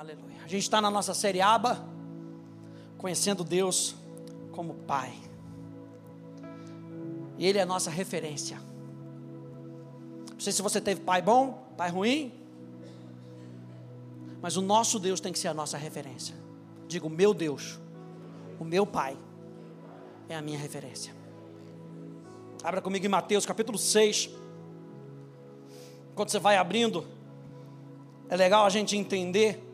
Aleluia. A gente está na nossa série Aba, conhecendo Deus como Pai. E Ele é a nossa referência. Não sei se você teve pai bom, pai ruim, mas o nosso Deus tem que ser a nossa referência. Digo, meu Deus, o meu Pai é a minha referência. Abra comigo em Mateus capítulo 6. Quando você vai abrindo, é legal a gente entender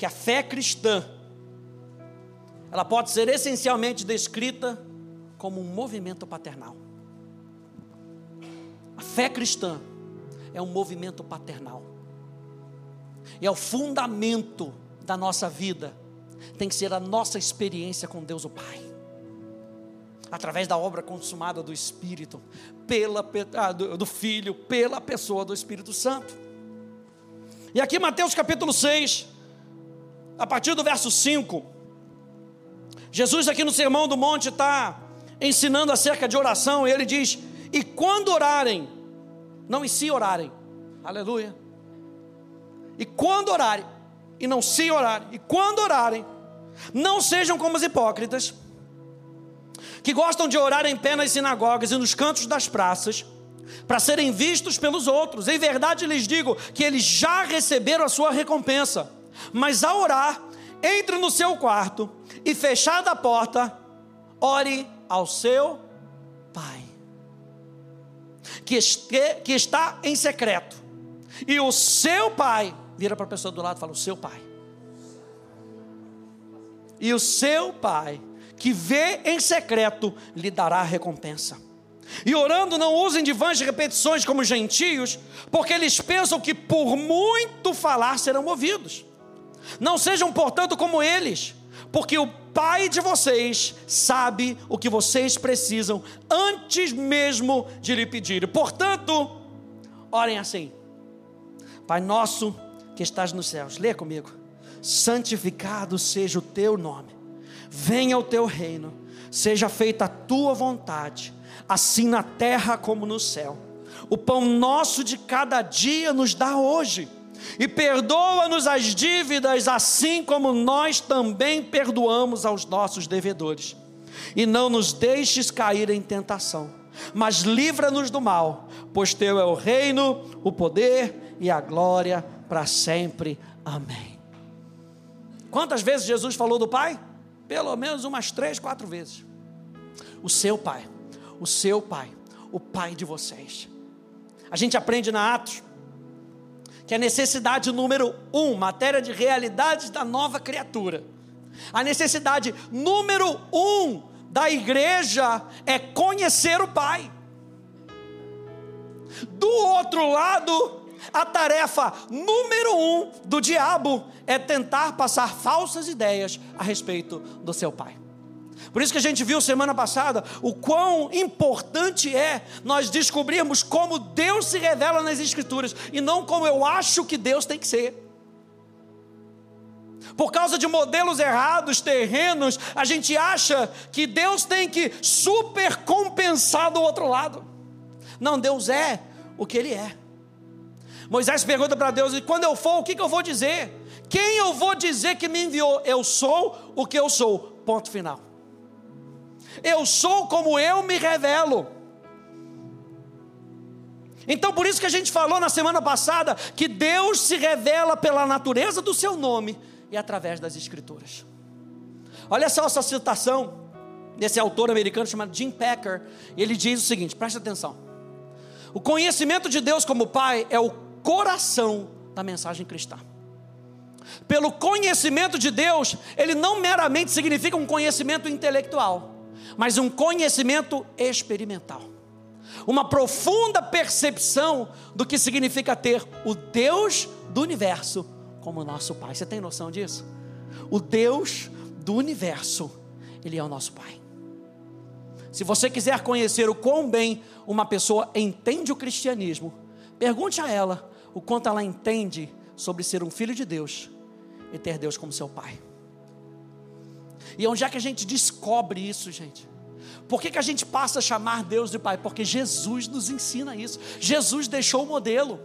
que a fé cristã ela pode ser essencialmente descrita como um movimento paternal. A fé cristã é um movimento paternal. E é o fundamento da nossa vida. Tem que ser a nossa experiência com Deus o Pai. Através da obra consumada do Espírito, pela, ah, do Filho, pela pessoa do Espírito Santo. E aqui, Mateus capítulo 6, a partir do verso 5, Jesus, aqui no Sermão do Monte, está ensinando acerca de oração, e ele diz: E quando orarem, não e se orarem, aleluia. E quando orarem, e não se orarem, e quando orarem, não sejam como os hipócritas, que gostam de orar em pé nas sinagogas e nos cantos das praças, para serem vistos pelos outros. Em verdade lhes digo que eles já receberam a sua recompensa. Mas ao orar, entre no seu quarto e fechada a porta, ore ao seu Pai, que, este, que está em secreto. E o seu Pai, vira para a pessoa do lado e fala: O seu Pai. E o seu Pai, que vê em secreto, lhe dará recompensa. E orando, não usem de vãs repetições como gentios, porque eles pensam que por muito falar serão ouvidos. Não sejam, portanto, como eles, porque o Pai de vocês sabe o que vocês precisam antes mesmo de lhe pedir. Portanto, orem assim: Pai nosso que estás nos céus, lê comigo. Santificado seja o teu nome, venha o teu reino, seja feita a tua vontade, assim na terra como no céu. O pão nosso de cada dia nos dá hoje e perdoa-nos as dívidas, assim como nós também perdoamos aos nossos devedores. E não nos deixes cair em tentação, mas livra-nos do mal, pois teu é o reino, o poder e a glória para sempre. Amém. Quantas vezes Jesus falou do Pai? Pelo menos umas três, quatro vezes. O seu Pai, o seu Pai, o Pai de vocês. A gente aprende na Atos que é a necessidade número um, matéria de realidades da nova criatura. A necessidade número um da igreja é conhecer o Pai. Do outro lado, a tarefa número um do diabo é tentar passar falsas ideias a respeito do seu Pai. Por isso que a gente viu semana passada o quão importante é nós descobrirmos como Deus se revela nas Escrituras e não como eu acho que Deus tem que ser. Por causa de modelos errados, terrenos, a gente acha que Deus tem que supercompensar do outro lado. Não, Deus é o que Ele é. Moisés pergunta para Deus: e quando eu for, o que, que eu vou dizer? Quem eu vou dizer que me enviou? Eu sou o que eu sou. Ponto final. Eu sou como eu me revelo. Então, por isso que a gente falou na semana passada que Deus se revela pela natureza do seu nome e através das Escrituras. Olha só essa citação desse autor americano chamado Jim Packer. Ele diz o seguinte: preste atenção. O conhecimento de Deus como Pai é o coração da mensagem cristã. Pelo conhecimento de Deus, ele não meramente significa um conhecimento intelectual mas um conhecimento experimental. Uma profunda percepção do que significa ter o Deus do universo como nosso Pai. Você tem noção disso? O Deus do universo, Ele é o nosso Pai. Se você quiser conhecer o quão bem uma pessoa entende o cristianismo, pergunte a ela o quanto ela entende sobre ser um filho de Deus e ter Deus como seu Pai. E onde é que a gente descobre isso, gente? Por que, que a gente passa a chamar Deus de Pai? Porque Jesus nos ensina isso. Jesus deixou o modelo.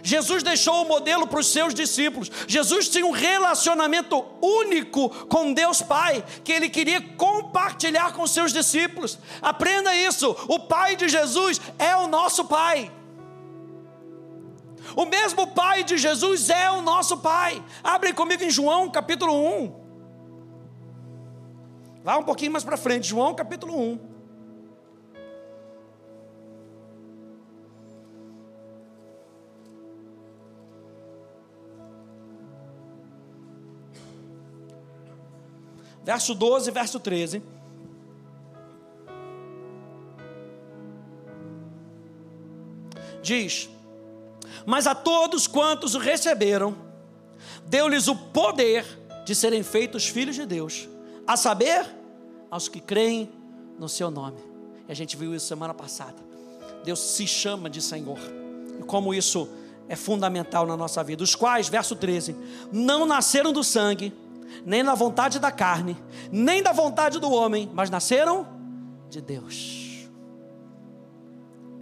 Jesus deixou o modelo para os seus discípulos. Jesus tinha um relacionamento único com Deus Pai, que ele queria compartilhar com os seus discípulos. Aprenda isso: o Pai de Jesus é o nosso Pai. O mesmo Pai de Jesus é o nosso Pai. Abre comigo em João capítulo 1. Vá um pouquinho mais para frente, João capítulo 1. verso 12, verso 13. Diz: Mas a todos quantos o receberam, deu-lhes o poder de serem feitos filhos de Deus, a saber, aos que creem no seu nome. E a gente viu isso semana passada. Deus se chama de Senhor. E como isso é fundamental na nossa vida. Os quais, verso 13, não nasceram do sangue, nem da vontade da carne, nem da vontade do homem, mas nasceram de Deus.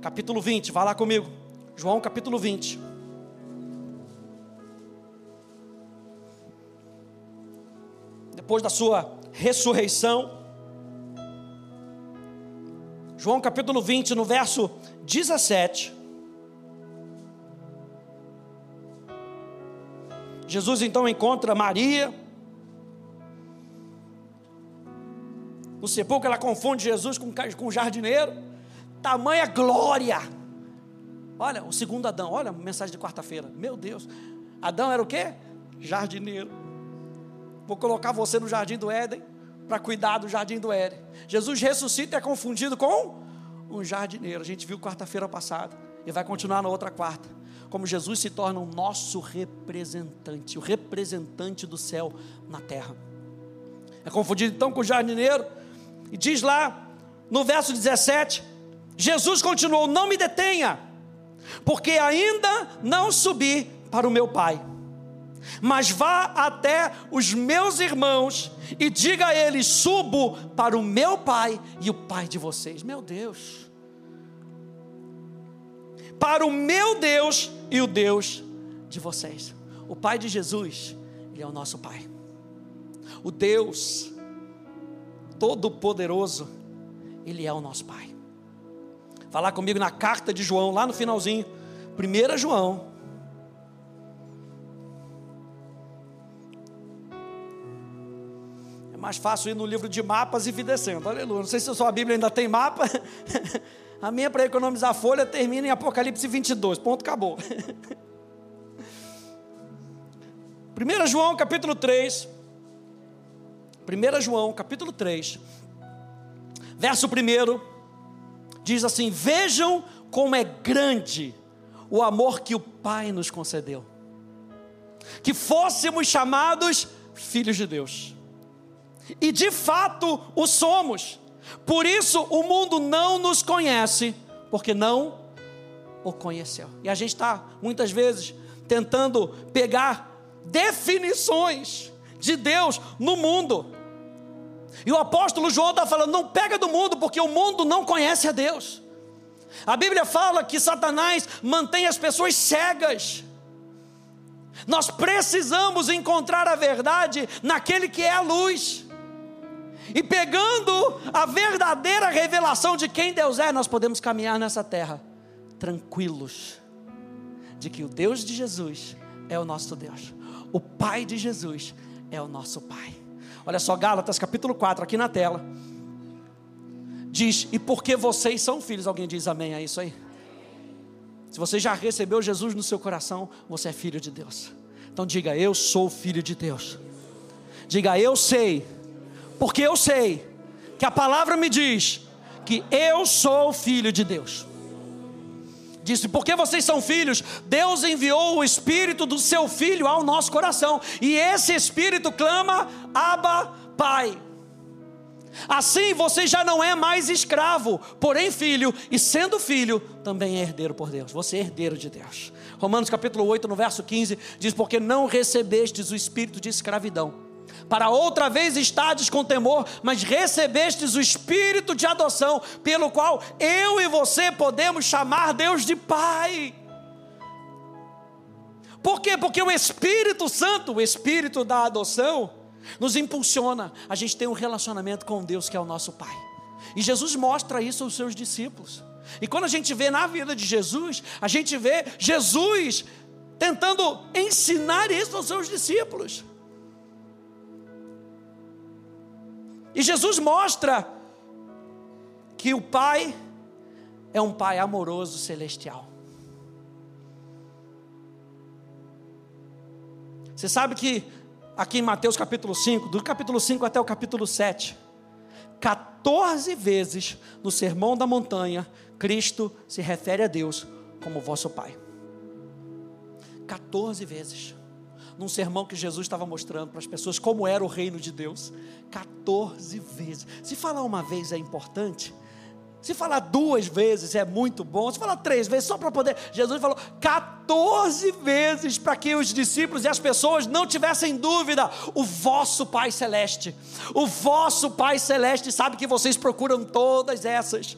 Capítulo 20, vá lá comigo. João capítulo 20. Depois da sua ressurreição, João capítulo 20, no verso 17. Jesus então encontra Maria, no sepulcro, ela confunde Jesus com, com o jardineiro. Tamanha glória. Olha, o segundo Adão, olha a mensagem de quarta-feira. Meu Deus. Adão era o quê? Jardineiro. Vou colocar você no jardim do Éden para cuidar do jardim do Éden. Jesus ressuscita e é confundido com um jardineiro. A gente viu quarta-feira passada e vai continuar na outra quarta. Como Jesus se torna o nosso representante, o representante do céu na terra. É confundido então com o jardineiro e diz lá no verso 17: Jesus continuou: Não me detenha, porque ainda não subi para o meu Pai. Mas vá até os meus irmãos e diga a eles: Subo para o meu Pai e o Pai de vocês. Meu Deus. Para o meu Deus e o Deus de vocês. O Pai de Jesus, Ele é o nosso Pai. O Deus Todo-Poderoso, Ele é o nosso Pai. Falar comigo na carta de João, lá no finalzinho, 1 João. Mais fácil ir no livro de mapas e vir descendo, aleluia. Não sei se a sua Bíblia ainda tem mapa. A minha, para economizar folha, termina em Apocalipse 22. Ponto, acabou. 1 João capítulo 3. 1 João, capítulo 3, verso 1, diz assim: Vejam como é grande o amor que o Pai nos concedeu, que fôssemos chamados filhos de Deus, e de fato o somos, por isso o mundo não nos conhece, porque não o conheceu. E a gente está muitas vezes tentando pegar definições de Deus no mundo. E o apóstolo João está falando: não pega do mundo, porque o mundo não conhece a Deus. A Bíblia fala que Satanás mantém as pessoas cegas. Nós precisamos encontrar a verdade naquele que é a luz. E pegando a verdadeira revelação de quem Deus é, nós podemos caminhar nessa terra tranquilos de que o Deus de Jesus é o nosso Deus. O Pai de Jesus é o nosso Pai. Olha só, Gálatas capítulo 4, aqui na tela. Diz: E porque vocês são filhos, alguém diz amém a isso aí? Se você já recebeu Jesus no seu coração, você é filho de Deus. Então diga: Eu sou filho de Deus. Diga: Eu sei, porque eu sei que a palavra me diz que eu sou filho de Deus. Disse: Porque vocês são filhos, Deus enviou o Espírito do seu Filho ao nosso coração, e esse Espírito clama: Abba, Pai. Assim você já não é mais escravo, porém filho, e sendo filho, também é herdeiro por Deus. Você é herdeiro de Deus. Romanos capítulo 8, no verso 15, diz: Porque não recebestes o espírito de escravidão para outra vez estades com temor, mas recebestes o espírito de adoção, pelo qual eu e você podemos chamar Deus de Pai. Por quê? Porque o Espírito Santo, o Espírito da adoção, nos impulsiona a gente ter um relacionamento com Deus que é o nosso Pai. E Jesus mostra isso aos seus discípulos. E quando a gente vê na vida de Jesus, a gente vê Jesus tentando ensinar isso aos seus discípulos. E Jesus mostra que o Pai é um Pai amoroso celestial. Você sabe que aqui em Mateus capítulo 5, do capítulo 5 até o capítulo 7, 14 vezes no Sermão da Montanha, Cristo se refere a Deus como vosso Pai. 14 vezes. Num sermão que Jesus estava mostrando para as pessoas como era o reino de Deus. 14 vezes. Se falar uma vez é importante, se falar duas vezes é muito bom, se falar três vezes só para poder. Jesus falou 14 vezes para que os discípulos e as pessoas não tivessem dúvida: o vosso Pai Celeste, o vosso Pai Celeste sabe que vocês procuram todas essas.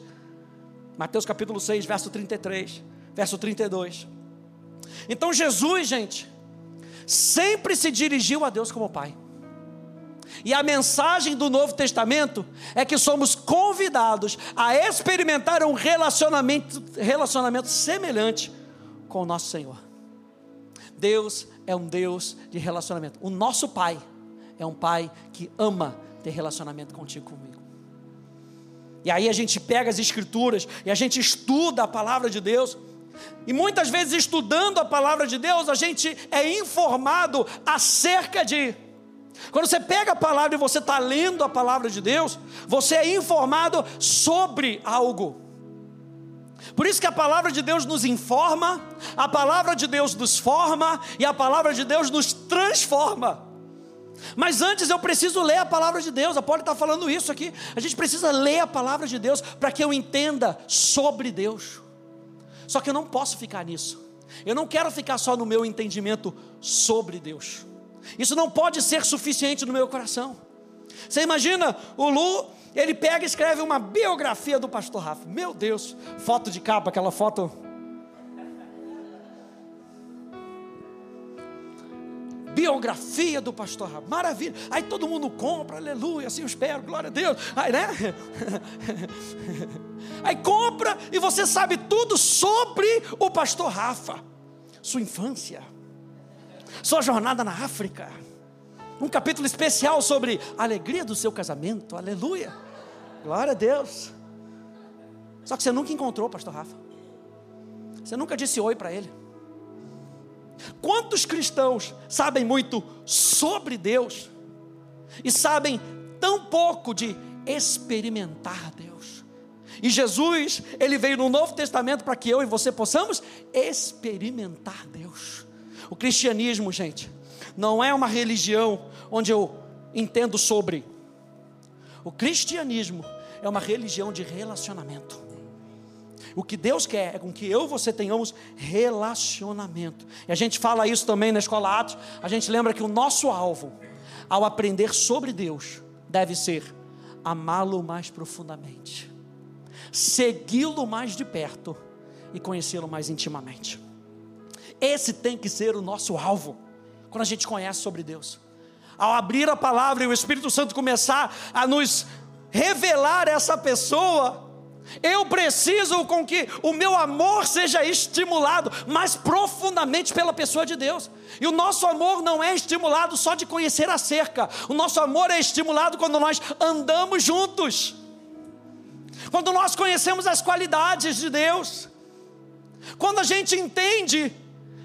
Mateus capítulo 6, verso 33, verso 32. Então Jesus, gente, sempre se dirigiu a Deus como Pai. E a mensagem do Novo Testamento é que somos convidados a experimentar um relacionamento, relacionamento semelhante com o nosso Senhor. Deus é um Deus de relacionamento. O nosso Pai é um Pai que ama ter relacionamento contigo comigo. E aí a gente pega as Escrituras e a gente estuda a palavra de Deus. E muitas vezes, estudando a palavra de Deus, a gente é informado acerca de quando você pega a palavra e você está lendo a palavra de Deus, você é informado sobre algo. Por isso que a palavra de Deus nos informa, a palavra de Deus nos forma e a palavra de Deus nos transforma. Mas antes eu preciso ler a palavra de Deus, a Paulo está falando isso aqui. A gente precisa ler a palavra de Deus para que eu entenda sobre Deus. Só que eu não posso ficar nisso. Eu não quero ficar só no meu entendimento sobre Deus. Isso não pode ser suficiente no meu coração. Você imagina o Lu, ele pega e escreve uma biografia do pastor Rafa. Meu Deus, foto de capa, aquela foto. Biografia do pastor Rafa, maravilha. Aí todo mundo compra, aleluia, assim eu espero, glória a Deus. Aí, né? Aí compra e você sabe tudo sobre o pastor Rafa, sua infância sua jornada na África. Um capítulo especial sobre a alegria do seu casamento. Aleluia. Glória a Deus. Só que você nunca encontrou o pastor Rafa. Você nunca disse oi para ele. Quantos cristãos sabem muito sobre Deus e sabem tão pouco de experimentar Deus? E Jesus, ele veio no Novo Testamento para que eu e você possamos experimentar Deus. O cristianismo, gente, não é uma religião onde eu entendo sobre. O cristianismo é uma religião de relacionamento. O que Deus quer é com que eu e você tenhamos relacionamento. E a gente fala isso também na escola Atos. A gente lembra que o nosso alvo, ao aprender sobre Deus, deve ser amá-lo mais profundamente, segui-lo mais de perto e conhecê-lo mais intimamente. Esse tem que ser o nosso alvo, quando a gente conhece sobre Deus. Ao abrir a palavra e o Espírito Santo começar a nos revelar essa pessoa, eu preciso com que o meu amor seja estimulado mais profundamente pela pessoa de Deus. E o nosso amor não é estimulado só de conhecer a cerca. O nosso amor é estimulado quando nós andamos juntos. Quando nós conhecemos as qualidades de Deus. Quando a gente entende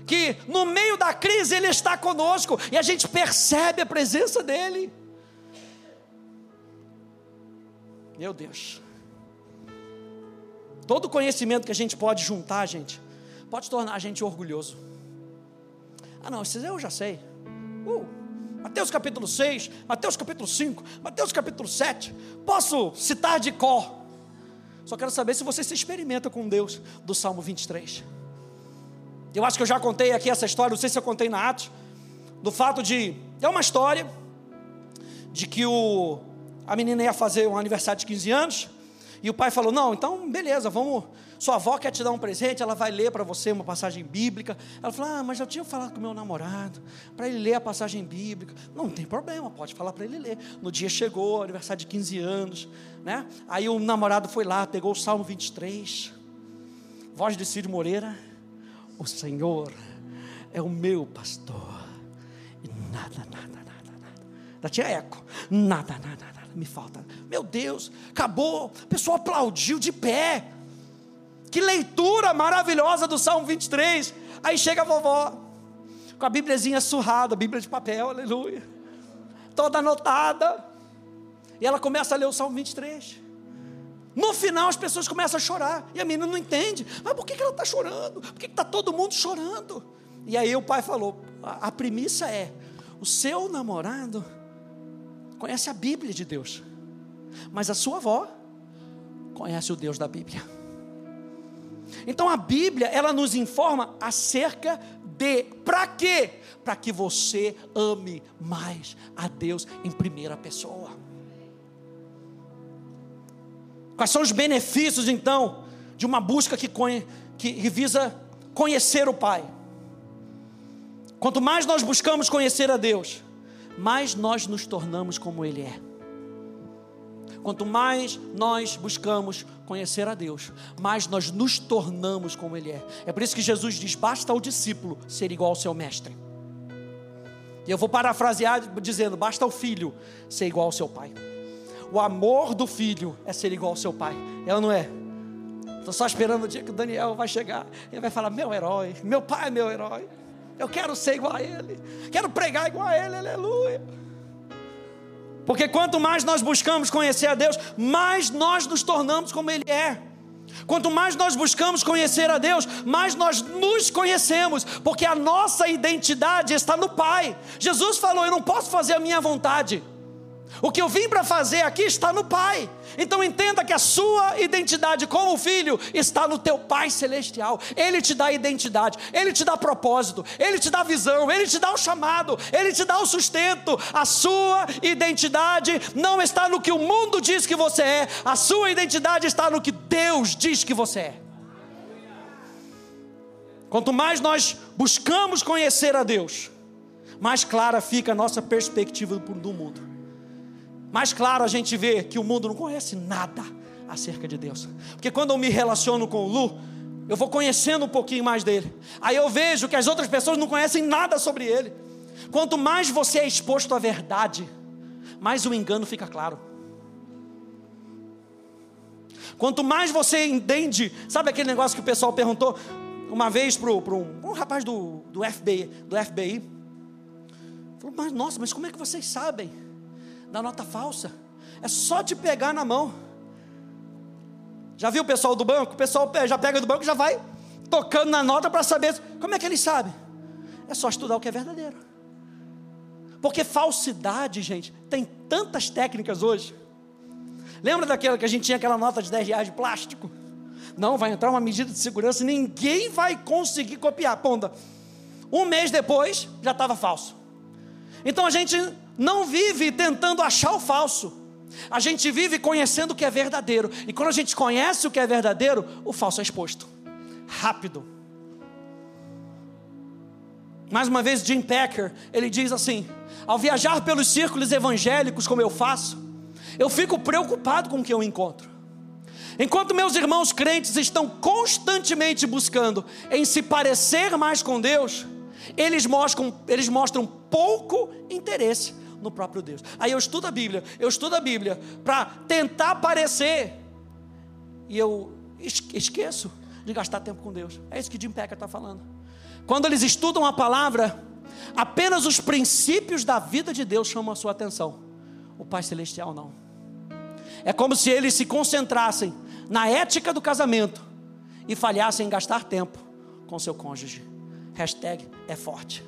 que no meio da crise Ele está conosco e a gente percebe a presença dEle. Meu Deus. Todo conhecimento que a gente pode juntar, gente, pode tornar a gente orgulhoso. Ah, não, esses eu já sei. Uh, Mateus capítulo 6, Mateus capítulo 5, Mateus capítulo 7. Posso citar de cor. Só quero saber se você se experimenta com Deus do Salmo 23. Eu acho que eu já contei aqui essa história, não sei se eu contei na Atos, do fato de. É uma história de que o, a menina ia fazer um aniversário de 15 anos, E o pai falou: Não, então beleza, vamos. Sua avó quer te dar um presente, ela vai ler para você uma passagem bíblica. Ela falou: Ah, mas eu tinha falado com meu namorado para ele ler a passagem bíblica. Não, não tem problema, pode falar para ele ler. No dia chegou, aniversário de 15 anos, né? Aí o namorado foi lá, pegou o Salmo 23, voz de Cid Moreira: O Senhor é o meu pastor, e nada, nada, nada, nada. Da tia Eco: Nada, nada, nada me falta. Meu Deus, acabou. O pessoal aplaudiu de pé. Que leitura maravilhosa do Salmo 23. Aí chega a vovó, com a Bíbliazinha surrada, Bíblia de papel, aleluia. Toda anotada. E ela começa a ler o Salmo 23. No final as pessoas começam a chorar. E a menina não entende. Mas por que ela está chorando? Por que está todo mundo chorando? E aí o pai falou: a, a premissa é: o seu namorado conhece a Bíblia de Deus, mas a sua avó conhece o Deus da Bíblia. Então a Bíblia, ela nos informa acerca de para quê? Para que você ame mais a Deus em primeira pessoa. Quais são os benefícios então de uma busca que, que visa conhecer o Pai? Quanto mais nós buscamos conhecer a Deus, mais nós nos tornamos como Ele é. Quanto mais nós buscamos conhecer a Deus, mais nós nos tornamos como Ele é. É por isso que Jesus diz: basta ao discípulo ser igual ao seu mestre. E eu vou parafrasear dizendo: basta ao filho ser igual ao seu pai. O amor do filho é ser igual ao seu pai. Ou não é? Estou só esperando o dia que o Daniel vai chegar. Ele vai falar: meu herói, meu pai é meu herói. Eu quero ser igual a Ele, quero pregar igual a Ele, aleluia. Porque quanto mais nós buscamos conhecer a Deus, mais nós nos tornamos como Ele é. Quanto mais nós buscamos conhecer a Deus, mais nós nos conhecemos, porque a nossa identidade está no Pai. Jesus falou: Eu não posso fazer a minha vontade. O que eu vim para fazer aqui está no Pai. Então entenda que a sua identidade como filho está no teu Pai celestial. Ele te dá identidade, ele te dá propósito, ele te dá visão, ele te dá o chamado, ele te dá o sustento. A sua identidade não está no que o mundo diz que você é, a sua identidade está no que Deus diz que você é. Quanto mais nós buscamos conhecer a Deus, mais clara fica a nossa perspectiva do mundo mais claro a gente vê que o mundo não conhece nada acerca de Deus. Porque quando eu me relaciono com o Lu, eu vou conhecendo um pouquinho mais dele. Aí eu vejo que as outras pessoas não conhecem nada sobre ele. Quanto mais você é exposto à verdade, mais o engano fica claro. Quanto mais você entende, sabe aquele negócio que o pessoal perguntou uma vez para um, um rapaz do, do FBI, do FBI, falou, mas nossa, mas como é que vocês sabem? Da nota falsa. É só te pegar na mão. Já viu o pessoal do banco? O pessoal já pega do banco e já vai tocando na nota para saber como é que eles sabem. É só estudar o que é verdadeiro. Porque falsidade, gente, tem tantas técnicas hoje. Lembra daquela que a gente tinha aquela nota de 10 reais de plástico? Não, vai entrar uma medida de segurança, ninguém vai conseguir copiar. Ponda. Um mês depois, já estava falso. Então a gente não vive tentando achar o falso. A gente vive conhecendo o que é verdadeiro. E quando a gente conhece o que é verdadeiro, o falso é exposto. Rápido. Mais uma vez, Jim Packer, ele diz assim: ao viajar pelos círculos evangélicos, como eu faço, eu fico preocupado com o que eu encontro. Enquanto meus irmãos crentes estão constantemente buscando em se parecer mais com Deus, eles mostram, eles mostram pouco interesse no próprio Deus. Aí eu estudo a Bíblia, eu estudo a Bíblia para tentar parecer, e eu esqueço de gastar tempo com Deus. É isso que Jim Packer está falando. Quando eles estudam a palavra, apenas os princípios da vida de Deus chamam a sua atenção. O Pai Celestial não. É como se eles se concentrassem na ética do casamento e falhassem em gastar tempo com seu cônjuge. Hashtag é forte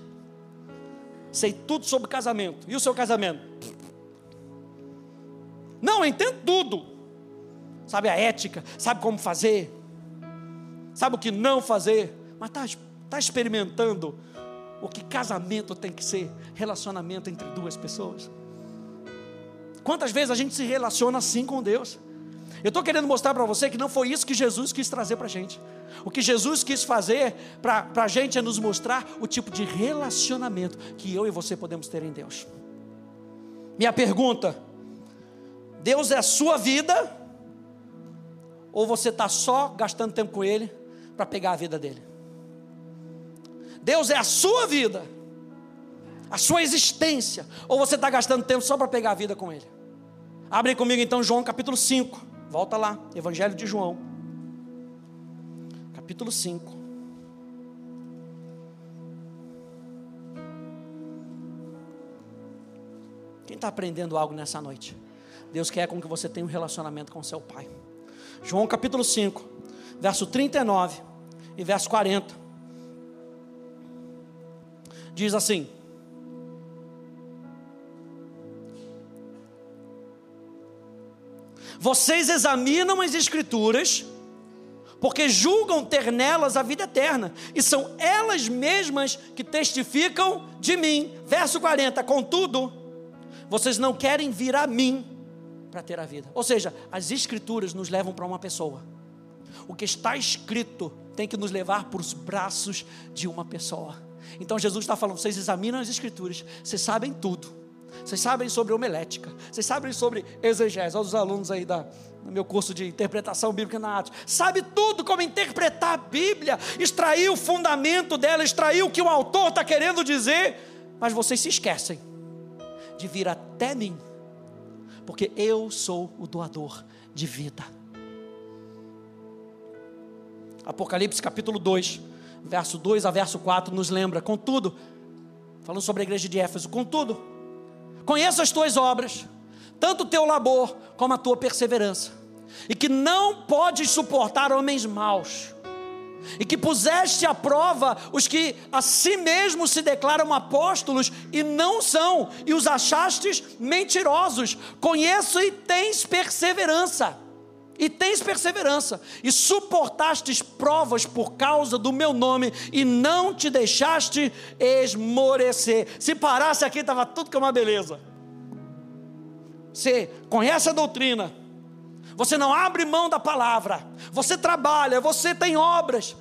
sei tudo sobre casamento. E o seu casamento? Não, eu entendo tudo. Sabe a ética, sabe como fazer, sabe o que não fazer, mas está tá experimentando o que casamento tem que ser relacionamento entre duas pessoas. Quantas vezes a gente se relaciona assim com Deus? Eu estou querendo mostrar para você que não foi isso que Jesus quis trazer para a gente. O que Jesus quis fazer para a gente é nos mostrar o tipo de relacionamento que eu e você podemos ter em Deus. Minha pergunta: Deus é a sua vida? Ou você está só gastando tempo com Ele para pegar a vida dele? Deus é a sua vida, a sua existência, ou você está gastando tempo só para pegar a vida com Ele? Abre comigo então João capítulo 5, volta lá, Evangelho de João, capítulo 5. Quem está aprendendo algo nessa noite? Deus quer com que você tenha um relacionamento com seu Pai. João capítulo 5, verso 39 e verso 40. Diz assim: Vocês examinam as Escrituras, porque julgam ter nelas a vida eterna, e são elas mesmas que testificam de mim. Verso 40: Contudo, vocês não querem vir a mim para ter a vida. Ou seja, as Escrituras nos levam para uma pessoa. O que está escrito tem que nos levar para os braços de uma pessoa. Então Jesus está falando: vocês examinam as Escrituras, vocês sabem tudo. Vocês sabem sobre homilética, vocês sabem sobre exegese. Olha os alunos aí da, no meu curso de interpretação bíblica na arte. Sabe tudo como interpretar a Bíblia, extrair o fundamento dela, extrair o que o autor está querendo dizer, mas vocês se esquecem de vir até mim porque eu sou o doador de vida. Apocalipse capítulo 2, verso 2 a verso 4 nos lembra, contudo, falando sobre a igreja de Éfeso, contudo, conheço as tuas obras, tanto o teu labor como a tua perseverança, e que não podes suportar homens maus e que puseste à prova os que a si mesmos se declaram apóstolos e não são, e os achastes mentirosos. Conheço e tens perseverança. E tens perseverança, e suportastes provas por causa do meu nome, e não te deixaste esmorecer. Se parasse aqui, estava tudo que é uma beleza. Você conhece a doutrina, você não abre mão da palavra, você trabalha, você tem obras.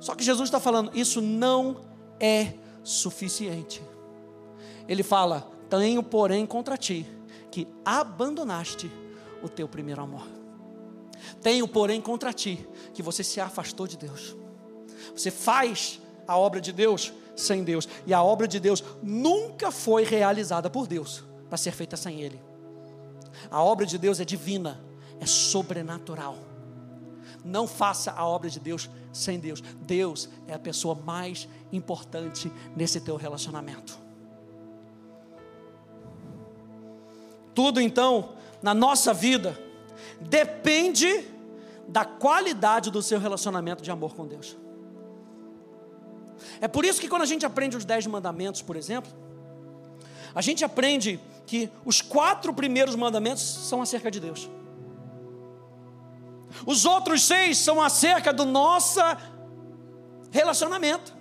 Só que Jesus está falando, isso não é suficiente. Ele fala: Tenho, porém, contra ti que abandonaste o teu primeiro amor. Tenho, porém, contra ti que você se afastou de Deus. Você faz a obra de Deus sem Deus, e a obra de Deus nunca foi realizada por Deus para ser feita sem Ele. A obra de Deus é divina, é sobrenatural. Não faça a obra de Deus sem Deus. Deus é a pessoa mais importante nesse teu relacionamento. Tudo então na nossa vida depende da qualidade do seu relacionamento de amor com Deus. É por isso que quando a gente aprende os dez mandamentos, por exemplo, a gente aprende que os quatro primeiros mandamentos são acerca de Deus. Os outros seis são acerca do nosso relacionamento.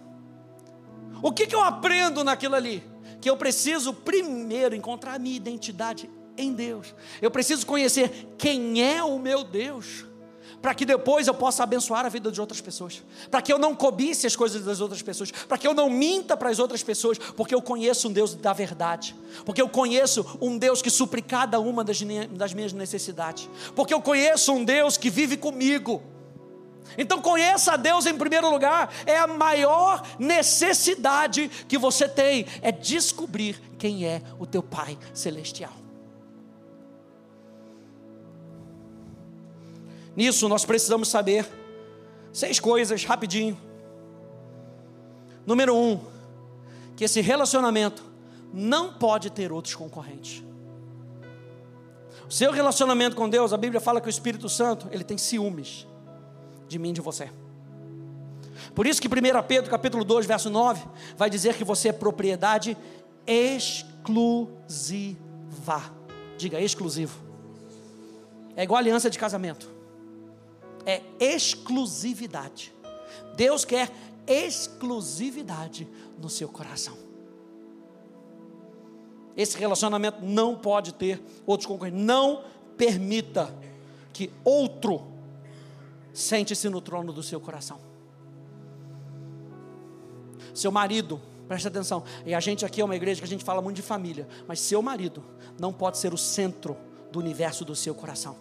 O que, que eu aprendo naquilo ali? Que eu preciso primeiro encontrar a minha identidade em Deus. Eu preciso conhecer quem é o meu Deus para que depois eu possa abençoar a vida de outras pessoas, para que eu não cobice as coisas das outras pessoas, para que eu não minta para as outras pessoas, porque eu conheço um Deus da verdade, porque eu conheço um Deus que supre cada uma das, das minhas necessidades, porque eu conheço um Deus que vive comigo. Então conheça a Deus em primeiro lugar, é a maior necessidade que você tem, é descobrir quem é o teu Pai celestial. Nisso nós precisamos saber seis coisas rapidinho. Número um, que esse relacionamento não pode ter outros concorrentes. O seu relacionamento com Deus, a Bíblia fala que o Espírito Santo, ele tem ciúmes de mim e de você. Por isso que 1 Pedro capítulo 2, verso 9, vai dizer que você é propriedade exclusiva. Diga exclusivo. É igual aliança de casamento é exclusividade. Deus quer exclusividade no seu coração. Esse relacionamento não pode ter outros concorrentes. Não permita que outro sente-se no trono do seu coração. Seu marido, preste atenção, e a gente aqui é uma igreja que a gente fala muito de família, mas seu marido não pode ser o centro do universo do seu coração.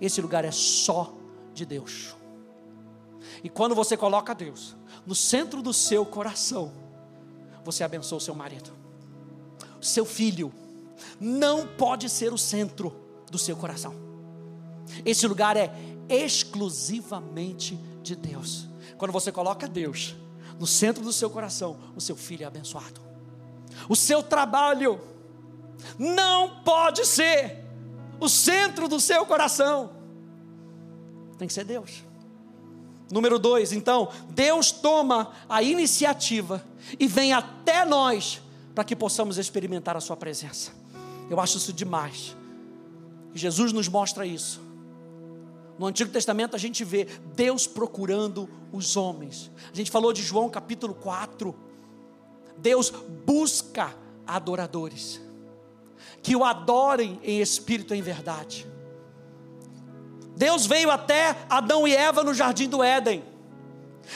Esse lugar é só de Deus. E quando você coloca Deus no centro do seu coração, você abençoa o seu marido. O seu filho não pode ser o centro do seu coração. Esse lugar é exclusivamente de Deus. Quando você coloca Deus no centro do seu coração, o seu filho é abençoado. O seu trabalho não pode ser o centro do seu coração. Tem que ser Deus. Número dois, então, Deus toma a iniciativa e vem até nós para que possamos experimentar a Sua presença. Eu acho isso demais. Jesus nos mostra isso. No Antigo Testamento a gente vê Deus procurando os homens. A gente falou de João capítulo 4. Deus busca adoradores que o adorem em espírito e em verdade. Deus veio até Adão e Eva no jardim do Éden.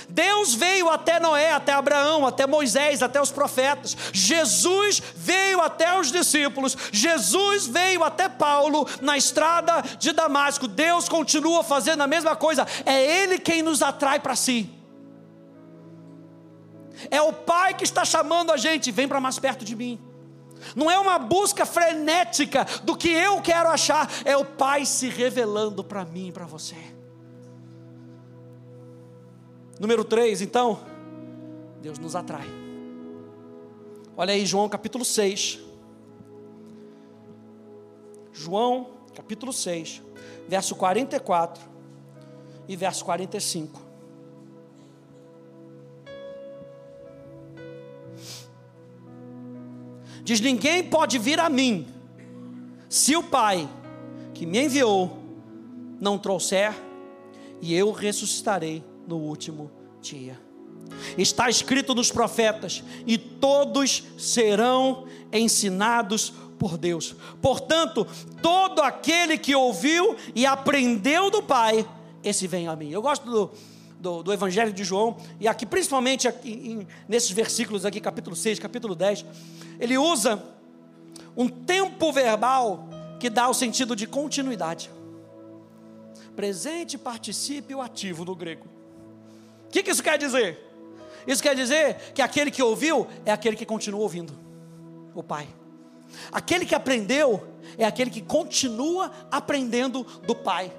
Deus veio até Noé, até Abraão, até Moisés, até os profetas. Jesus veio até os discípulos. Jesus veio até Paulo na estrada de Damasco. Deus continua fazendo a mesma coisa. É Ele quem nos atrai para si. É o Pai que está chamando a gente. Vem para mais perto de mim. Não é uma busca frenética do que eu quero achar, é o Pai se revelando para mim e para você. Número 3, então, Deus nos atrai. Olha aí, João capítulo 6. João capítulo 6, verso 44 e verso 45. Diz: Ninguém pode vir a mim, se o Pai que me enviou não trouxer, e eu ressuscitarei no último dia. Está escrito nos profetas, e todos serão ensinados por Deus. Portanto, todo aquele que ouviu e aprendeu do Pai, esse vem a mim. Eu gosto do, do, do Evangelho de João, e aqui, principalmente aqui, em, nesses versículos aqui, capítulo 6, capítulo 10, ele usa um tempo verbal que dá o sentido de continuidade. Presente, particípio ativo no grego. O que, que isso quer dizer? Isso quer dizer que aquele que ouviu é aquele que continua ouvindo, o Pai. Aquele que aprendeu é aquele que continua aprendendo do Pai.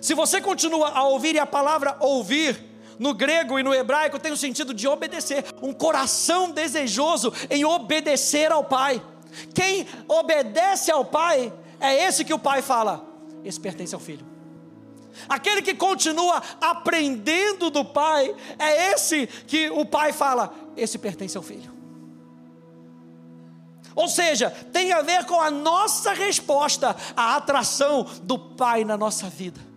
Se você continua a ouvir, e a palavra ouvir, no grego e no hebraico tem o sentido de obedecer, um coração desejoso em obedecer ao Pai. Quem obedece ao Pai é esse que o Pai fala: esse pertence ao Filho. Aquele que continua aprendendo do Pai é esse que o Pai fala: esse pertence ao Filho. Ou seja, tem a ver com a nossa resposta à atração do Pai na nossa vida.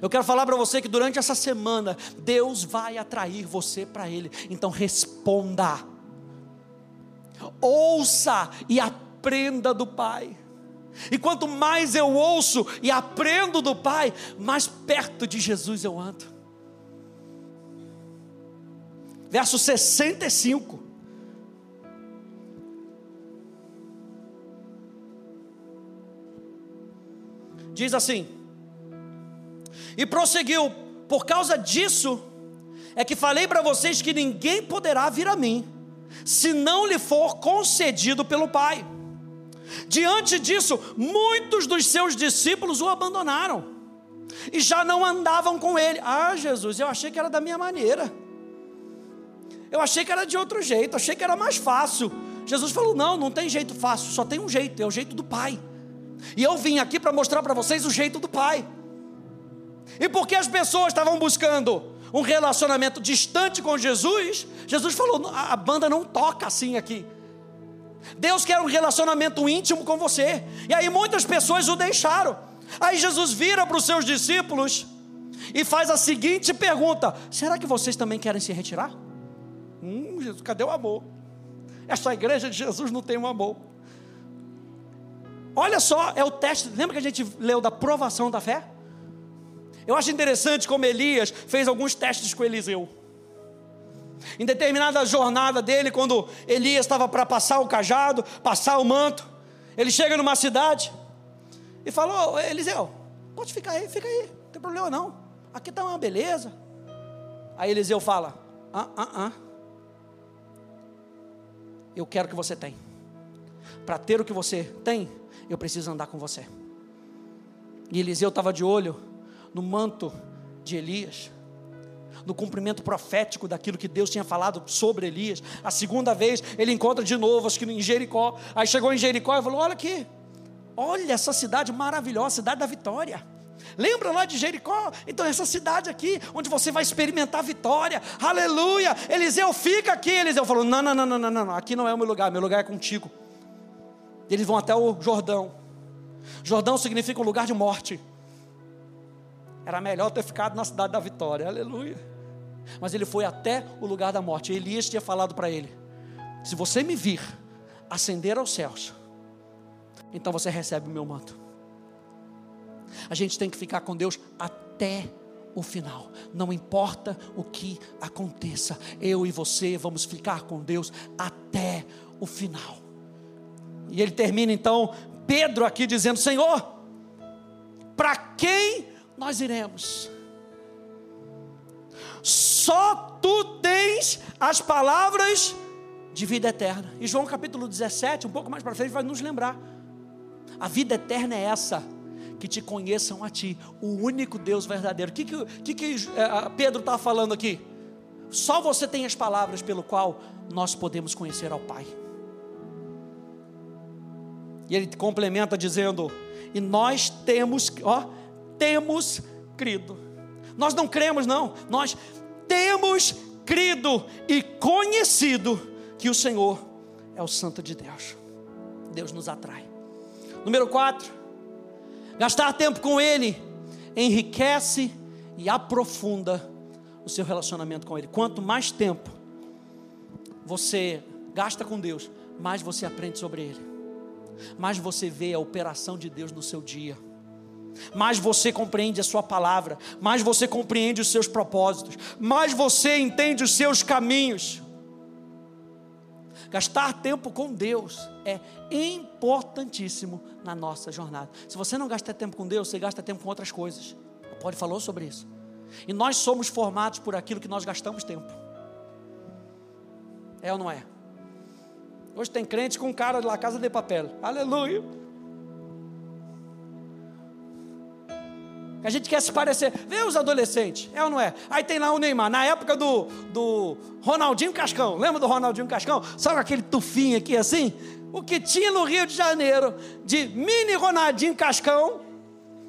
Eu quero falar para você que durante essa semana Deus vai atrair você para Ele. Então responda, ouça e aprenda do Pai. E quanto mais eu ouço e aprendo do Pai, mais perto de Jesus eu ando. Verso 65. Diz assim: e prosseguiu: Por causa disso, é que falei para vocês que ninguém poderá vir a mim, se não lhe for concedido pelo Pai. Diante disso, muitos dos seus discípulos o abandonaram e já não andavam com ele. Ah, Jesus, eu achei que era da minha maneira. Eu achei que era de outro jeito, achei que era mais fácil. Jesus falou: Não, não tem jeito fácil, só tem um jeito, é o jeito do Pai. E eu vim aqui para mostrar para vocês o jeito do Pai. E porque as pessoas estavam buscando um relacionamento distante com Jesus, Jesus falou: a banda não toca assim aqui. Deus quer um relacionamento íntimo com você. E aí muitas pessoas o deixaram. Aí Jesus vira para os seus discípulos e faz a seguinte pergunta: Será que vocês também querem se retirar? Hum, Jesus, cadê o amor? Essa igreja de Jesus não tem um amor. Olha só, é o teste. Lembra que a gente leu da provação da fé? Eu acho interessante como Elias fez alguns testes com Eliseu. Em determinada jornada dele, quando Elias estava para passar o cajado, passar o manto, ele chega numa cidade e falou: Eliseu, pode ficar aí, fica aí, não tem problema não. Aqui está uma beleza. Aí Eliseu fala: ah, ah, ah. Eu quero que você tenha. Para ter o que você tem, eu preciso andar com você. E Eliseu estava de olho no manto de Elias, no cumprimento profético daquilo que Deus tinha falado sobre Elias. A segunda vez ele encontra de novo, acho que em Jericó. Aí chegou em Jericó e falou: Olha aqui, olha essa cidade maravilhosa, cidade da vitória. Lembra lá de Jericó? Então, essa cidade aqui, onde você vai experimentar vitória, aleluia. Eliseu fica aqui. Eliseu falou: não, não, não, não, não, não, aqui não é o meu lugar, meu lugar é contigo. Eles vão até o Jordão. Jordão significa um lugar de morte. Era melhor ter ficado na cidade da vitória, aleluia. Mas ele foi até o lugar da morte. Elias tinha falado para ele: Se você me vir ascender aos céus, então você recebe o meu manto. A gente tem que ficar com Deus até o final. Não importa o que aconteça, eu e você vamos ficar com Deus até o final. E ele termina então, Pedro aqui dizendo: Senhor, para quem nós iremos? Só tu tens as palavras de vida eterna. E João capítulo 17, um pouco mais para frente, vai nos lembrar. A vida eterna é essa que te conheçam a ti, o único Deus verdadeiro. O que, que, que, é, Pedro está falando aqui? Só você tem as palavras pelo qual nós podemos conhecer ao Pai. E ele complementa dizendo: E nós temos, ó, temos crido. Nós não cremos, não, nós temos crido e conhecido que o Senhor é o Santo de Deus. Deus nos atrai. Número 4, Gastar tempo com Ele enriquece e aprofunda o seu relacionamento com Ele. Quanto mais tempo você gasta com Deus, mais você aprende sobre Ele, mais você vê a operação de Deus no seu dia, mais você compreende a Sua palavra, mais você compreende os seus propósitos, mais você entende os seus caminhos. Gastar tempo com Deus é importantíssimo na nossa jornada. Se você não gasta tempo com Deus, você gasta tempo com outras coisas. O Paulo falou sobre isso. E nós somos formados por aquilo que nós gastamos tempo. É ou não é? Hoje tem crente com cara de La Casa de Papel. Aleluia. A gente quer se parecer. Vê os adolescentes, é ou não é? Aí tem lá o Neymar, na época do, do Ronaldinho Cascão. Lembra do Ronaldinho Cascão? Só com aquele tufinho aqui assim? O que tinha no Rio de Janeiro de mini Ronaldinho Cascão,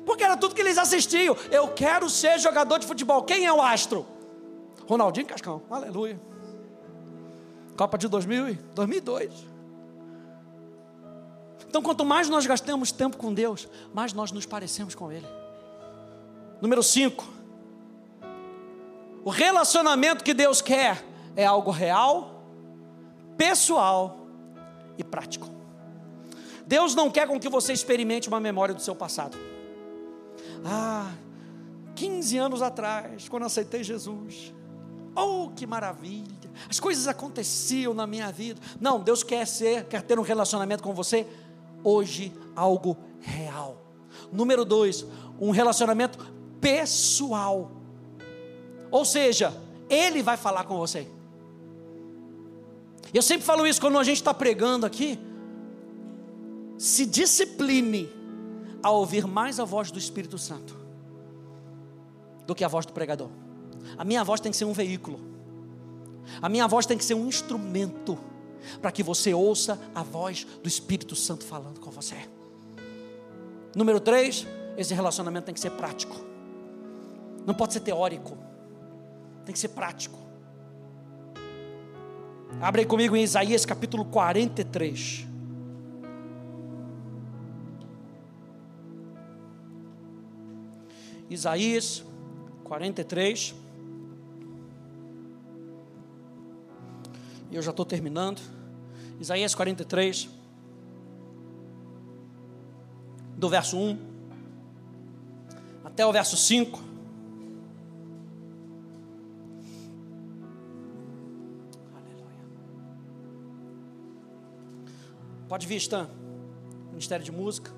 porque era tudo que eles assistiam. Eu quero ser jogador de futebol. Quem é o astro? Ronaldinho Cascão. Aleluia. Copa de 2000, 2002. Então, quanto mais nós gastamos tempo com Deus, mais nós nos parecemos com Ele. Número 5. O relacionamento que Deus quer é algo real, pessoal e prático. Deus não quer com que você experimente uma memória do seu passado. Ah, 15 anos atrás, quando aceitei Jesus. Oh, que maravilha! As coisas aconteciam na minha vida. Não, Deus quer ser, quer ter um relacionamento com você hoje, algo real. Número dois, um relacionamento pessoal. Ou seja, Ele vai falar com você. Eu sempre falo isso quando a gente está pregando aqui. Se discipline a ouvir mais a voz do Espírito Santo do que a voz do pregador. A minha voz tem que ser um veículo. A minha voz tem que ser um instrumento para que você ouça a voz do Espírito Santo falando com você. Número 3, esse relacionamento tem que ser prático. Não pode ser teórico. Tem que ser prático. Abre comigo em Isaías capítulo 43. Isaías 43. E eu já estou terminando. Isaías 43. Do verso 1 até o verso 5. Pode vir, Stan. Ministério de Música.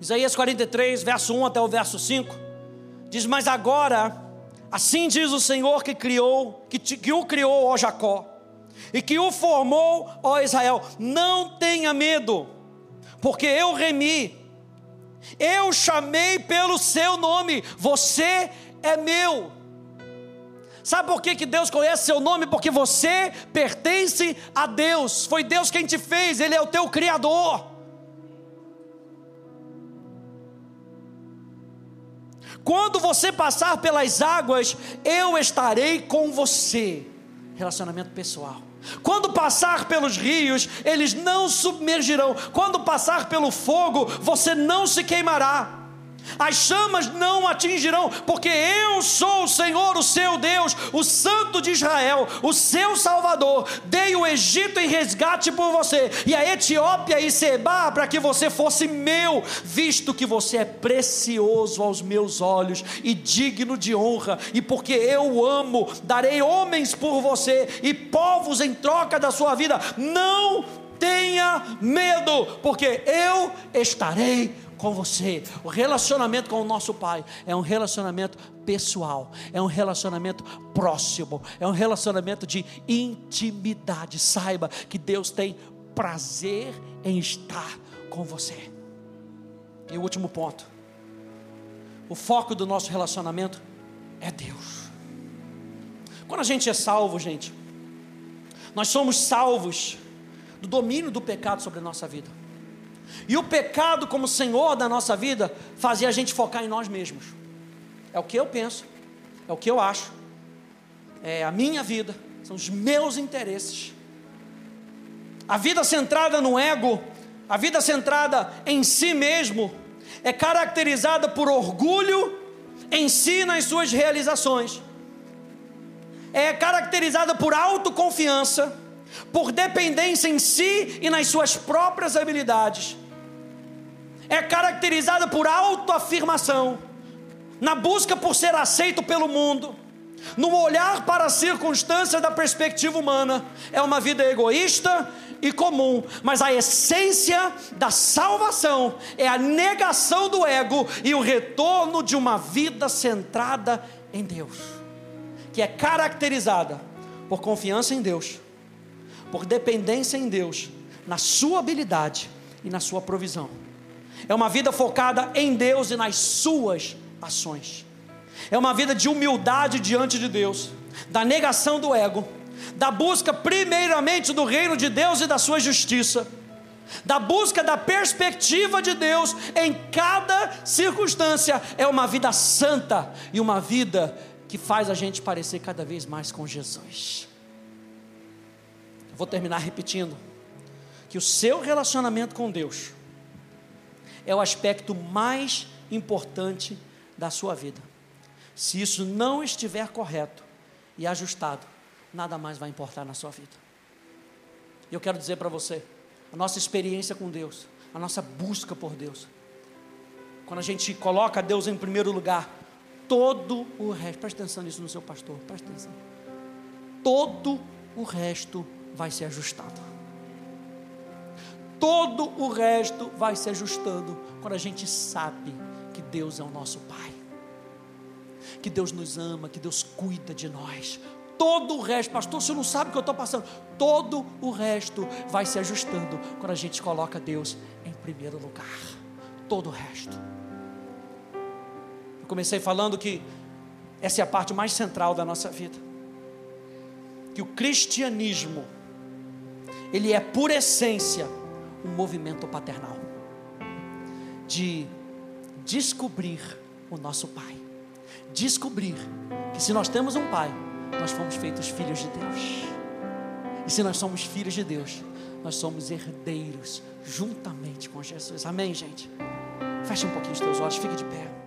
Isaías 43, verso 1 até o verso 5. Diz: Mas agora, assim diz o Senhor que criou, que, te, que o criou, ó Jacó, e que o formou, ó Israel, não tenha medo, porque eu remi, eu chamei pelo seu nome, você é meu. Sabe por que, que Deus conhece seu nome? Porque você pertence a Deus. Foi Deus quem te fez, Ele é o teu Criador. Quando você passar pelas águas, eu estarei com você. Relacionamento pessoal. Quando passar pelos rios, eles não submergirão. Quando passar pelo fogo, você não se queimará as chamas não atingirão, porque eu sou o Senhor, o seu Deus, o Santo de Israel, o seu Salvador. Dei o Egito em resgate por você, e a Etiópia e Seba para que você fosse meu, visto que você é precioso aos meus olhos e digno de honra, e porque eu o amo, darei homens por você e povos em troca da sua vida. Não tenha medo, porque eu estarei com você. O relacionamento com o nosso Pai é um relacionamento pessoal, é um relacionamento próximo, é um relacionamento de intimidade. Saiba que Deus tem prazer em estar com você. E o último ponto: o foco do nosso relacionamento é Deus. Quando a gente é salvo, gente, nós somos salvos do domínio do pecado sobre a nossa vida. E o pecado, como Senhor da nossa vida, fazia a gente focar em nós mesmos. É o que eu penso, é o que eu acho, é a minha vida, são os meus interesses. A vida centrada no ego, a vida centrada em si mesmo, é caracterizada por orgulho em si nas suas realizações. É caracterizada por autoconfiança, por dependência em si e nas suas próprias habilidades é caracterizada por autoafirmação, na busca por ser aceito pelo mundo, no olhar para as circunstâncias da perspectiva humana. É uma vida egoísta e comum, mas a essência da salvação é a negação do ego e o retorno de uma vida centrada em Deus, que é caracterizada por confiança em Deus, por dependência em Deus, na sua habilidade e na sua provisão é uma vida focada em Deus e nas suas ações. É uma vida de humildade diante de Deus, da negação do ego, da busca primeiramente do reino de Deus e da sua justiça, da busca da perspectiva de Deus em cada circunstância. É uma vida santa e uma vida que faz a gente parecer cada vez mais com Jesus. Vou terminar repetindo que o seu relacionamento com Deus é o aspecto mais importante da sua vida. Se isso não estiver correto e ajustado, nada mais vai importar na sua vida. Eu quero dizer para você, a nossa experiência com Deus, a nossa busca por Deus, quando a gente coloca Deus em primeiro lugar, todo o resto, preste atenção nisso no seu pastor, preste atenção. Todo o resto vai ser ajustado todo o resto vai se ajustando quando a gente sabe que Deus é o nosso Pai, que Deus nos ama, que Deus cuida de nós. Todo o resto, pastor, você não sabe o que eu estou passando. Todo o resto vai se ajustando quando a gente coloca Deus em primeiro lugar. Todo o resto. Eu comecei falando que essa é a parte mais central da nossa vida. Que o cristianismo, ele é por essência um movimento paternal de descobrir o nosso Pai. Descobrir que se nós temos um Pai, nós fomos feitos filhos de Deus. E se nós somos filhos de Deus, nós somos herdeiros juntamente com Jesus. Amém, gente? Feche um pouquinho os teus olhos, fique de pé.